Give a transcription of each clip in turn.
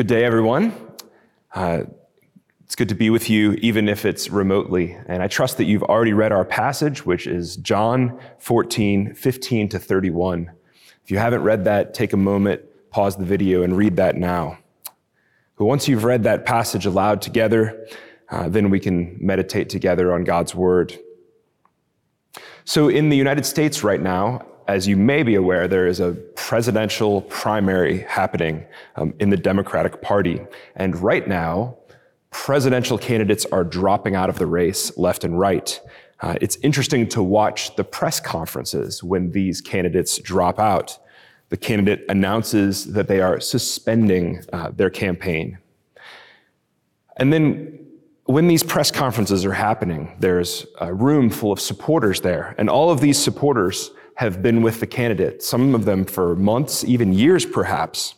Good day, everyone. Uh, it's good to be with you, even if it's remotely. And I trust that you've already read our passage, which is John 14, 15 to 31. If you haven't read that, take a moment, pause the video, and read that now. But once you've read that passage aloud together, uh, then we can meditate together on God's word. So, in the United States right now, as you may be aware, there is a presidential primary happening um, in the Democratic Party. And right now, presidential candidates are dropping out of the race left and right. Uh, it's interesting to watch the press conferences when these candidates drop out. The candidate announces that they are suspending uh, their campaign. And then when these press conferences are happening, there's a room full of supporters there, and all of these supporters have been with the candidate, some of them for months, even years perhaps.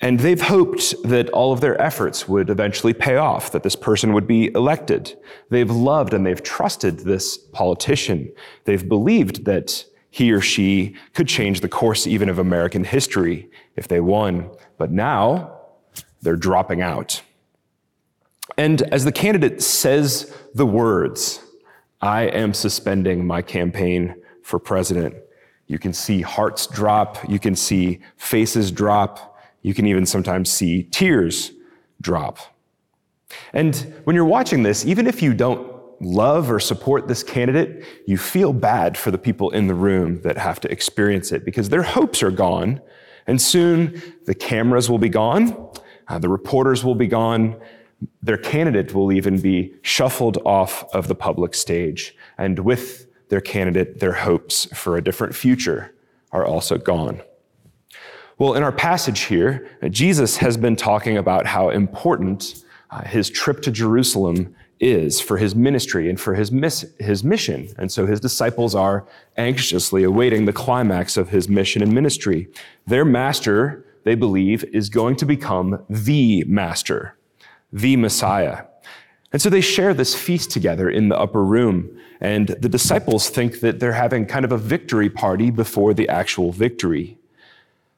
And they've hoped that all of their efforts would eventually pay off, that this person would be elected. They've loved and they've trusted this politician. They've believed that he or she could change the course even of American history if they won. But now they're dropping out. And as the candidate says the words, I am suspending my campaign for president. You can see hearts drop. You can see faces drop. You can even sometimes see tears drop. And when you're watching this, even if you don't love or support this candidate, you feel bad for the people in the room that have to experience it because their hopes are gone. And soon the cameras will be gone, uh, the reporters will be gone, their candidate will even be shuffled off of the public stage. And with their candidate, their hopes for a different future are also gone. Well, in our passage here, Jesus has been talking about how important uh, his trip to Jerusalem is for his ministry and for his, his mission. And so his disciples are anxiously awaiting the climax of his mission and ministry. Their master, they believe, is going to become the master, the Messiah. And so they share this feast together in the upper room. And the disciples think that they're having kind of a victory party before the actual victory.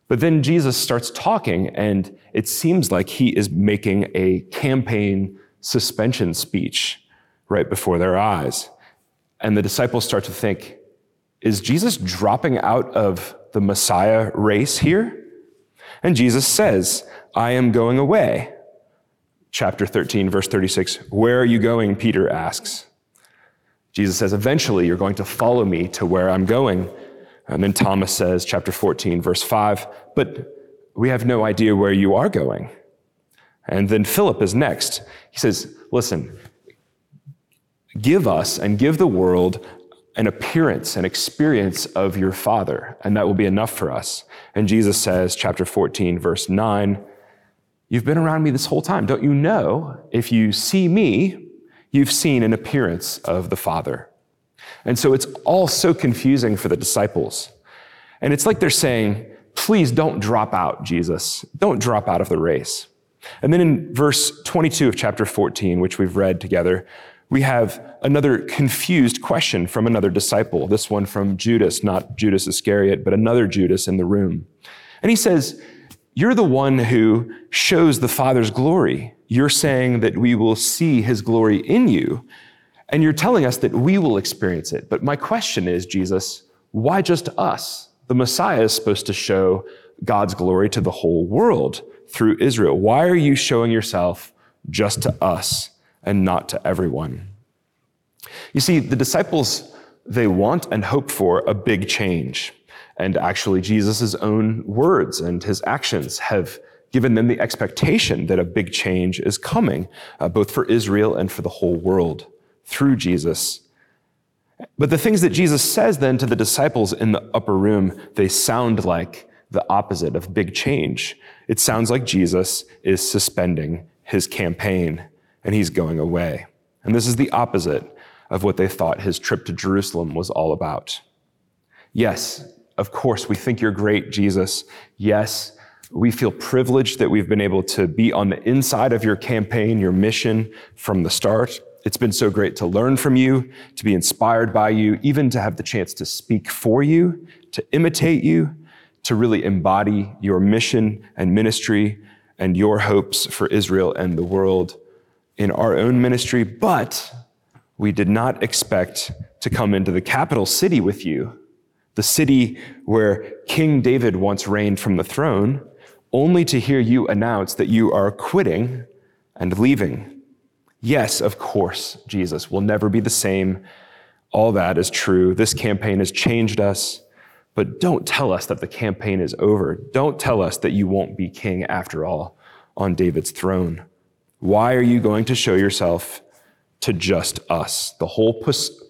But then Jesus starts talking, and it seems like he is making a campaign suspension speech right before their eyes. And the disciples start to think, is Jesus dropping out of the Messiah race here? And Jesus says, I am going away chapter 13, verse 36. Where are you going? Peter asks. Jesus says, Eventually, you're going to follow me to where I'm going. And then Thomas says, chapter 14, verse 5, But we have no idea where you are going. And then Philip is next. He says, Listen, give us and give the world an appearance, an experience of your Father, and that will be enough for us. And Jesus says, chapter 14, verse 9, You've been around me this whole time. Don't you know if you see me, you've seen an appearance of the Father? And so it's all so confusing for the disciples. And it's like they're saying, please don't drop out, Jesus. Don't drop out of the race. And then in verse 22 of chapter 14, which we've read together, we have another confused question from another disciple, this one from Judas, not Judas Iscariot, but another Judas in the room. And he says, you're the one who shows the Father's glory. You're saying that we will see his glory in you, and you're telling us that we will experience it. But my question is, Jesus, why just us? The Messiah is supposed to show God's glory to the whole world through Israel. Why are you showing yourself just to us and not to everyone? You see, the disciples, they want and hope for a big change. And actually, Jesus' own words and his actions have given them the expectation that a big change is coming, uh, both for Israel and for the whole world through Jesus. But the things that Jesus says then to the disciples in the upper room, they sound like the opposite of big change. It sounds like Jesus is suspending his campaign and he's going away. And this is the opposite of what they thought his trip to Jerusalem was all about. Yes, of course, we think you're great, Jesus. Yes, we feel privileged that we've been able to be on the inside of your campaign, your mission from the start. It's been so great to learn from you, to be inspired by you, even to have the chance to speak for you, to imitate you, to really embody your mission and ministry. and your hopes for Israel and the world in our own ministry, but we did not expect to come into the capital city with you, the city where King David once reigned from the throne, only to hear you announce that you are quitting and leaving. Yes, of course, Jesus will never be the same. All that is true. This campaign has changed us. But don't tell us that the campaign is over. Don't tell us that you won't be king after all on David's throne. Why are you going to show yourself to just us? The whole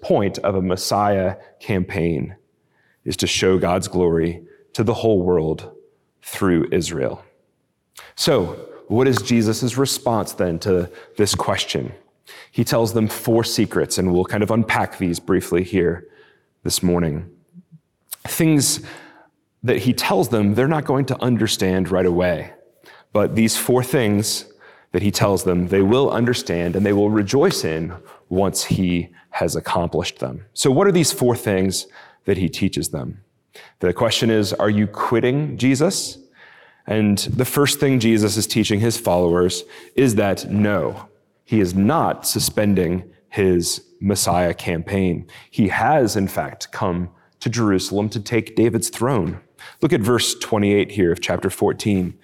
point of a Messiah campaign is to show God's glory to the whole world through Israel. So, what is Jesus' response then to this question? He tells them four secrets, and we'll kind of unpack these briefly here this morning. Things that he tells them they're not going to understand right away. But these four things that he tells them, they will understand and they will rejoice in once he has accomplished them. So, what are these four things that he teaches them? The question is Are you quitting Jesus? And the first thing Jesus is teaching his followers is that no, he is not suspending his Messiah campaign. He has, in fact, come to Jerusalem to take David's throne. Look at verse 28 here of chapter 14.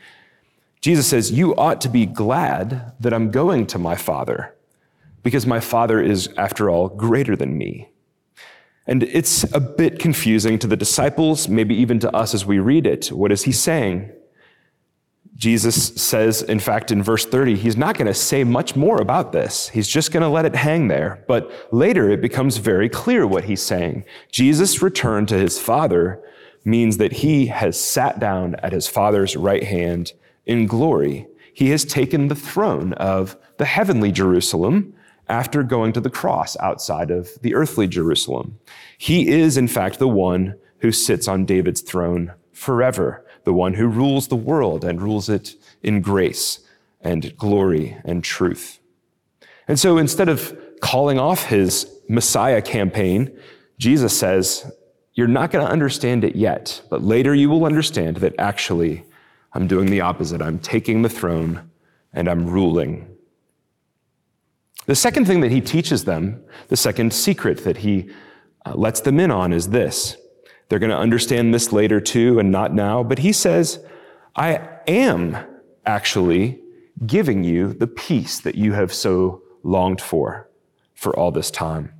Jesus says, You ought to be glad that I'm going to my Father, because my Father is, after all, greater than me. And it's a bit confusing to the disciples, maybe even to us as we read it. What is he saying? Jesus says, in fact, in verse 30, he's not going to say much more about this. He's just going to let it hang there. But later it becomes very clear what he's saying. Jesus' return to his Father means that he has sat down at his Father's right hand in glory. He has taken the throne of the heavenly Jerusalem after going to the cross outside of the earthly Jerusalem. He is, in fact, the one who sits on David's throne forever the one who rules the world and rules it in grace and glory and truth. And so instead of calling off his Messiah campaign, Jesus says, You're not going to understand it yet, but later you will understand that actually I'm doing the opposite. I'm taking the throne and I'm ruling. The second thing that he teaches them, the second secret that he uh, lets them in on is this they're going to understand this later too and not now. But he says, I am actually giving you the peace that you have so longed for for all this time.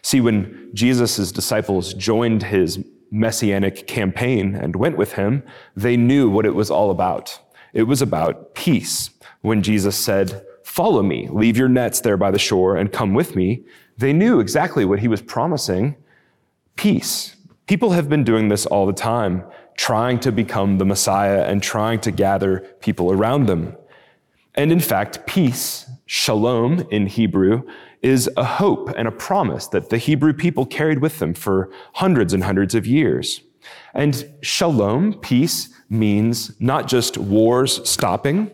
See, when Jesus' disciples joined his messianic campaign and went with him, they knew what it was all about. It was about peace. When Jesus said, Follow me, leave your nets there by the shore, and come with me, they knew exactly what he was promising peace. People have been doing this all the time, trying to become the Messiah and trying to gather people around them. And in fact, peace, shalom in Hebrew, is a hope and a promise that the Hebrew people carried with them for hundreds and hundreds of years. And shalom, peace, means not just wars stopping,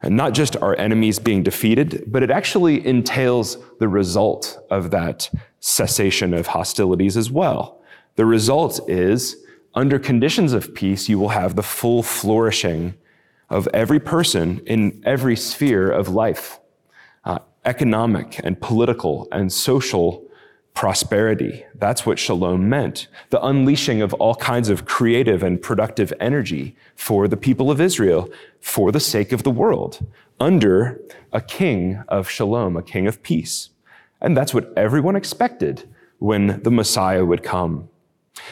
and not just our enemies being defeated, but it actually entails the result of that cessation of hostilities as well. The result is, under conditions of peace, you will have the full flourishing of every person in every sphere of life economic and political and social prosperity. That's what shalom meant. The unleashing of all kinds of creative and productive energy for the people of Israel for the sake of the world under a king of shalom, a king of peace. And that's what everyone expected when the Messiah would come.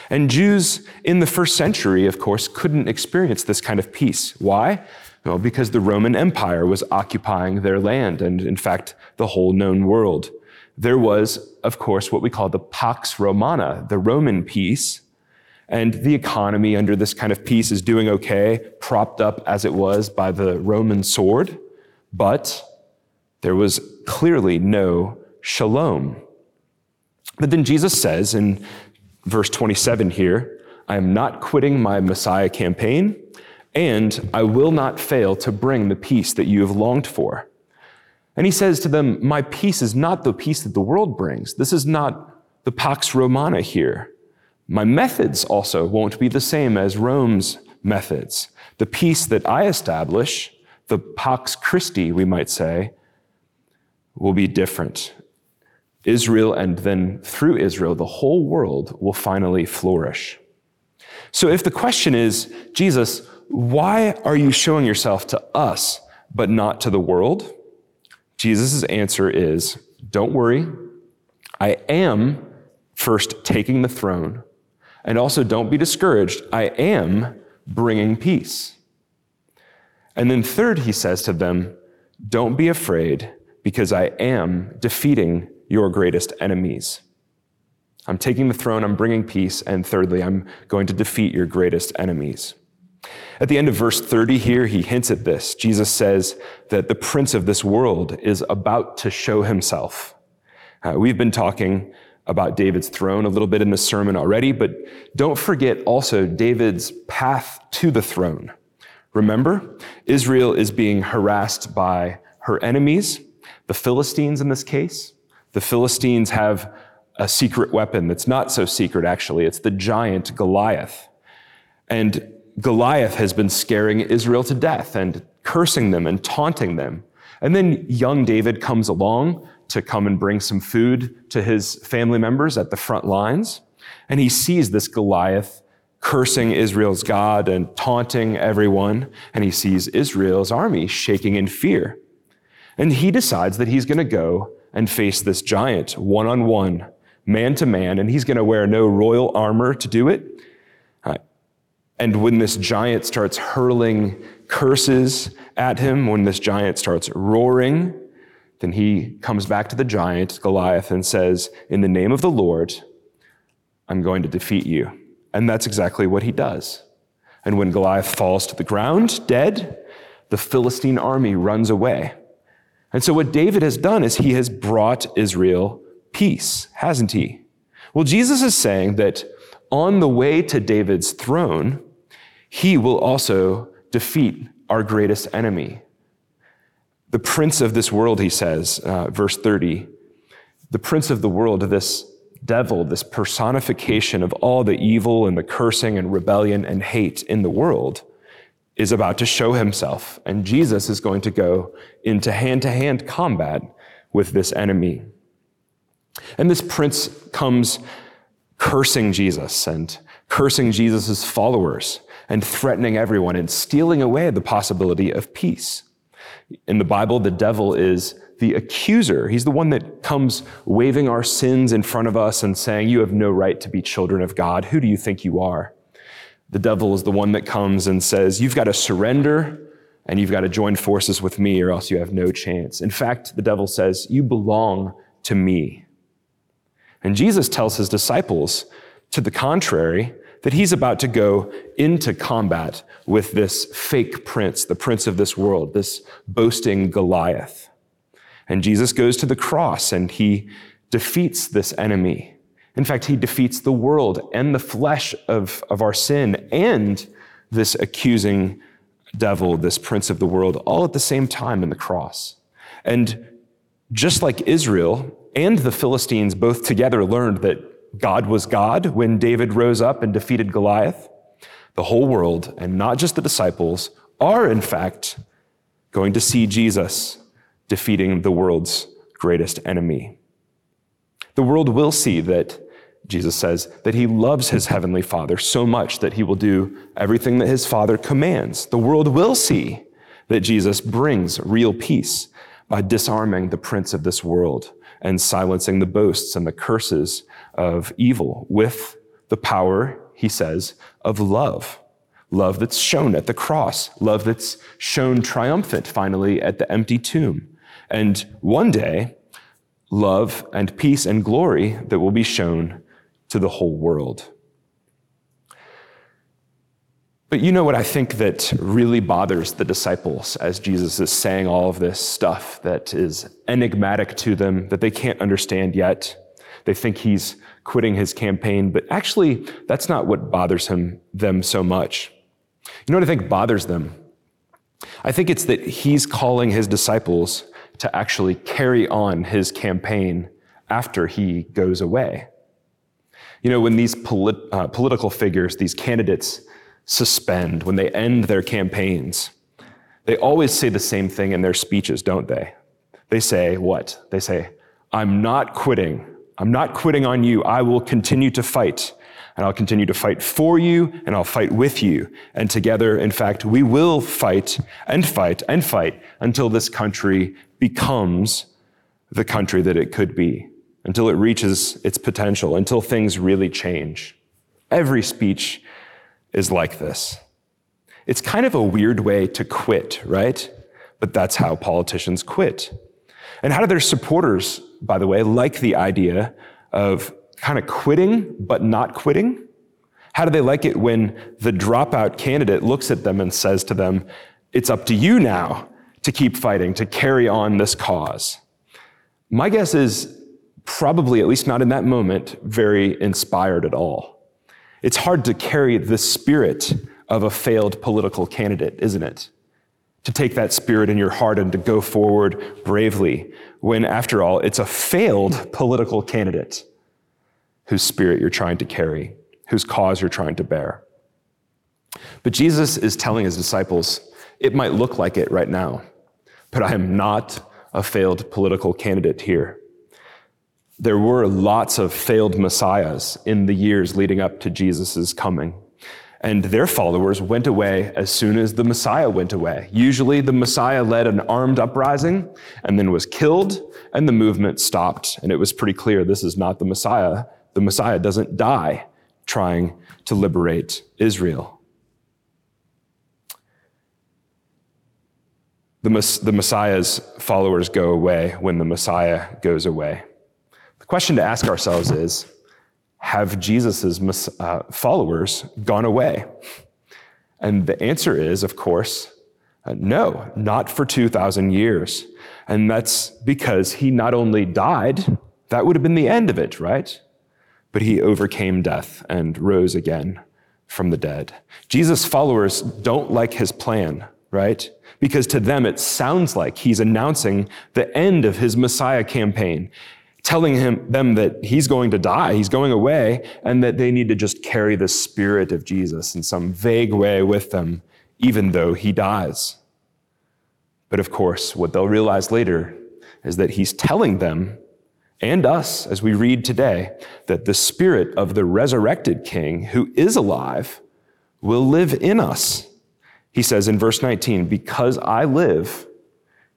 And Jews in the first century, of course, couldn't experience this kind of peace. Why? Well, because the Roman Empire was occupying their land and, in fact, the whole known world. There was, of course, what we call the Pax Romana, the Roman peace. And the economy under this kind of peace is doing okay, propped up as it was by the Roman sword. But there was clearly no shalom. But then Jesus says in verse 27 here I am not quitting my Messiah campaign, and I will not fail to bring the peace that you have longed for. And he says to them, My peace is not the peace that the world brings. This is not the Pax Romana here. My methods also won't be the same as Rome's methods. The peace that I establish the Pax Christi, we might say, will be different. Israel, and then through Israel, the whole world will finally flourish. So if the question is, Jesus, why are you showing yourself to us, but not to the world? Jesus' answer is, don't worry. I am first taking the throne. And also, don't be discouraged. I am bringing peace. And then, third, he says to them, Don't be afraid, because I am defeating your greatest enemies. I'm taking the throne, I'm bringing peace, and thirdly, I'm going to defeat your greatest enemies. At the end of verse 30 here, he hints at this. Jesus says that the prince of this world is about to show himself. Uh, we've been talking about David's throne a little bit in the sermon already, but don't forget also David's path to the throne. Remember, Israel is being harassed by her enemies, the Philistines in this case. The Philistines have a secret weapon that's not so secret, actually. It's the giant Goliath. And Goliath has been scaring Israel to death and cursing them and taunting them. And then young David comes along to come and bring some food to his family members at the front lines. And he sees this Goliath cursing Israel's God and taunting everyone. And he sees Israel's army shaking in fear. And he decides that he's going to go and face this giant one on one, man to man. And he's going to wear no royal armor to do it. And when this giant starts hurling curses at him, when this giant starts roaring, then he comes back to the giant, Goliath, and says, In the name of the Lord, I'm going to defeat you. And that's exactly what he does. And when Goliath falls to the ground, dead, the Philistine army runs away. And so what David has done is he has brought Israel peace, hasn't he? Well, Jesus is saying that on the way to David's throne, he will also defeat our greatest enemy, the prince of this world, he says, uh, verse 30, the prince of the world, this devil, this personification of all the evil and the cursing and rebellion and hate in the world, is about to show himself. And Jesus is going to go into hand to hand combat with this enemy. And this prince comes cursing Jesus and cursing Jesus' followers and threatening everyone and stealing away the possibility of peace. In the Bible, the devil is the accuser. He's the one that comes waving our sins in front of us and saying, You have no right to be children of God. Who do you think you are? The devil is the one that comes and says, You've got to surrender and you've got to join forces with me or else you have no chance. In fact, the devil says, You belong to me. And Jesus tells his disciples, to the contrary, that he's about to go into combat with this fake prince, the prince of this world, this boasting Goliath. And Jesus goes to the cross and he defeats this enemy. In fact, he defeats the world and the flesh of, of our sin and this accusing devil, this prince of the world, all at the same time in the cross. And just like Israel and the Philistines both together learned that God was God when David rose up and defeated Goliath. The whole world, and not just the disciples, are in fact going to see Jesus defeating the world's greatest enemy. The world will see that, Jesus says, that he loves his heavenly Father so much that he will do everything that his Father commands. The world will see that Jesus brings real peace by disarming the prince of this world and silencing the boasts and the curses of evil with the power, he says, of love. Love that's shown at the cross, love that's shown triumphant finally at the empty tomb. And one day, love and peace and glory that will be shown to the whole world. But you know what I think that really bothers the disciples as Jesus is saying all of this stuff that is enigmatic to them, that they can't understand yet. They think he's quitting his campaign, but actually, that's not what bothers him, them so much. You know what I think bothers them? I think it's that he's calling his disciples to actually carry on his campaign after he goes away. You know, when these polit- uh, political figures, these candidates, suspend, when they end their campaigns, they always say the same thing in their speeches, don't they? They say, what? They say, I'm not quitting. I'm not quitting on you. I will continue to fight. And I'll continue to fight for you, and I'll fight with you. And together, in fact, we will fight and fight and fight until this country becomes the country that it could be, until it reaches its potential, until things really change. Every speech is like this. It's kind of a weird way to quit, right? But that's how politicians quit. And how do their supporters, by the way, like the idea of kind of quitting but not quitting? How do they like it when the dropout candidate looks at them and says to them, It's up to you now to keep fighting, to carry on this cause? My guess is probably, at least not in that moment, very inspired at all. It's hard to carry the spirit of a failed political candidate, isn't it? To take that spirit in your heart and to go forward bravely when, after all, it's a failed political candidate whose spirit you're trying to carry, whose cause you're trying to bear. But Jesus is telling his disciples, it might look like it right now, but I am not a failed political candidate here. There were lots of failed messiahs in the years leading up to Jesus' coming. And their followers went away as soon as the Messiah went away. Usually, the Messiah led an armed uprising and then was killed, and the movement stopped. And it was pretty clear this is not the Messiah. The Messiah doesn't die trying to liberate Israel. The, the Messiah's followers go away when the Messiah goes away. Question to ask ourselves is have Jesus' uh, followers gone away? And the answer is, of course, uh, no, not for 2,000 years. And that's because he not only died, that would have been the end of it, right? But he overcame death and rose again from the dead. Jesus' followers don't like his plan, right? Because to them, it sounds like he's announcing the end of his Messiah campaign telling him, them that he's going to die, he's going away, and that they need to just carry the spirit of Jesus in some vague way with them, even though he dies. But of course, what they'll realize later is that he's telling them and us, as we read today, that the spirit of the resurrected king who is alive will live in us. He says in verse 19, Because I live,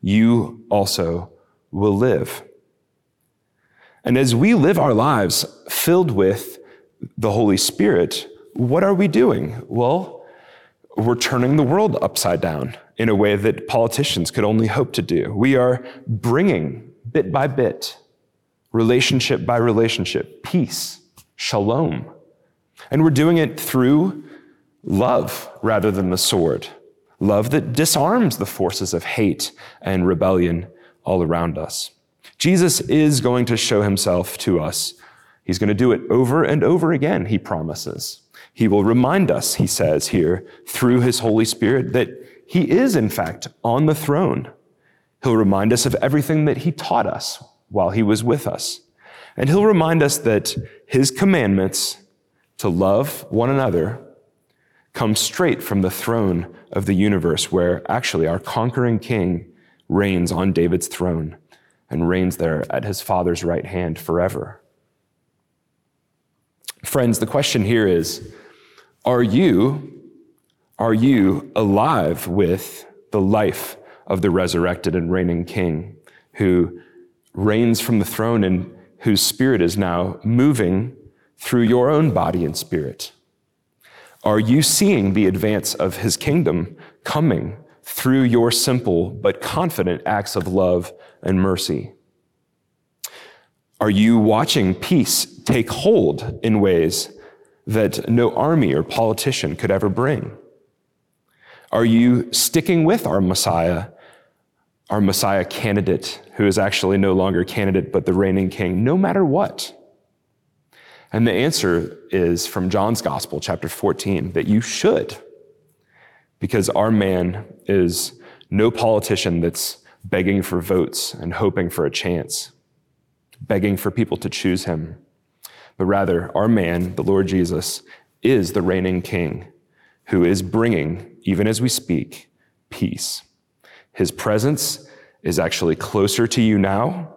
you also will live. And as we live our lives filled with the Holy Spirit, what are we doing? Well, we're turning the world upside down in a way that politicians could only hope to do. We are bringing bit by bit, relationship by relationship, peace, shalom. And we're doing it through love rather than the sword. Love that disarms the forces of hate and rebellion all around us. Jesus is going to show himself to us. He's going to do it over and over again, he promises. He will remind us, he says here, through his Holy Spirit, that he is, in fact, on the throne. He'll remind us of everything that he taught us while he was with us. And he'll remind us that his commandments to love one another come straight from the throne of the universe, where actually our conquering king reigns on David's throne and reigns there at his Father's right hand forever. Friends, the question here is are you, are you alive with the life of the resurrected and reigning King who reigns from the throne and whose spirit is now moving through your own body and spirit? Are you seeing the advance of his kingdom coming through your simple but confident acts of love and mercy? Are you watching peace take hold in ways that no army or politician could ever bring? Are you sticking with our Messiah, our Messiah candidate, who is actually no longer candidate but the reigning king, no matter what? And the answer is from John's Gospel, chapter 14, that you should, because our man is no politician that's begging for votes and hoping for a chance, begging for people to choose him. But rather, our man, the Lord Jesus, is the reigning king who is bringing, even as we speak, peace His presence is actually closer to you now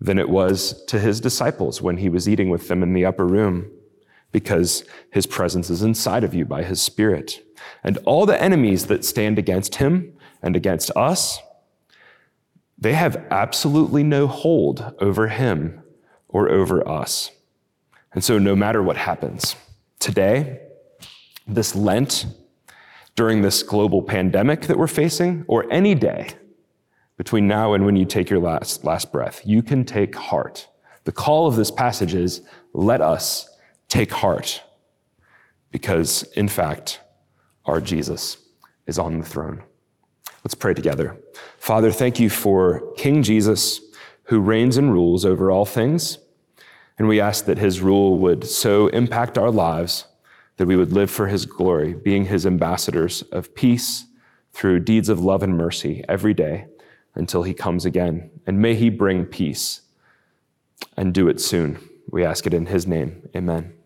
than it was to his disciples when he was eating with them in the upper room, because his presence is inside of you by his Spirit. And all the enemies that stand against him and against us, they have absolutely no hold over him or over us. And so, no matter what happens, today, this Lent, during this global pandemic that we're facing, or any day between now and when you take your last, last breath, you can take heart. The call of this passage is let us take heart, because in fact, our Jesus is on the throne. Let's pray together. Father, thank you for King Jesus, who reigns and rules over all things. And we ask that his rule would so impact our lives that we would live for his glory, being his ambassadors of peace through deeds of love and mercy every day until he comes again. And may he bring peace and do it soon. We ask it in his name. Amen.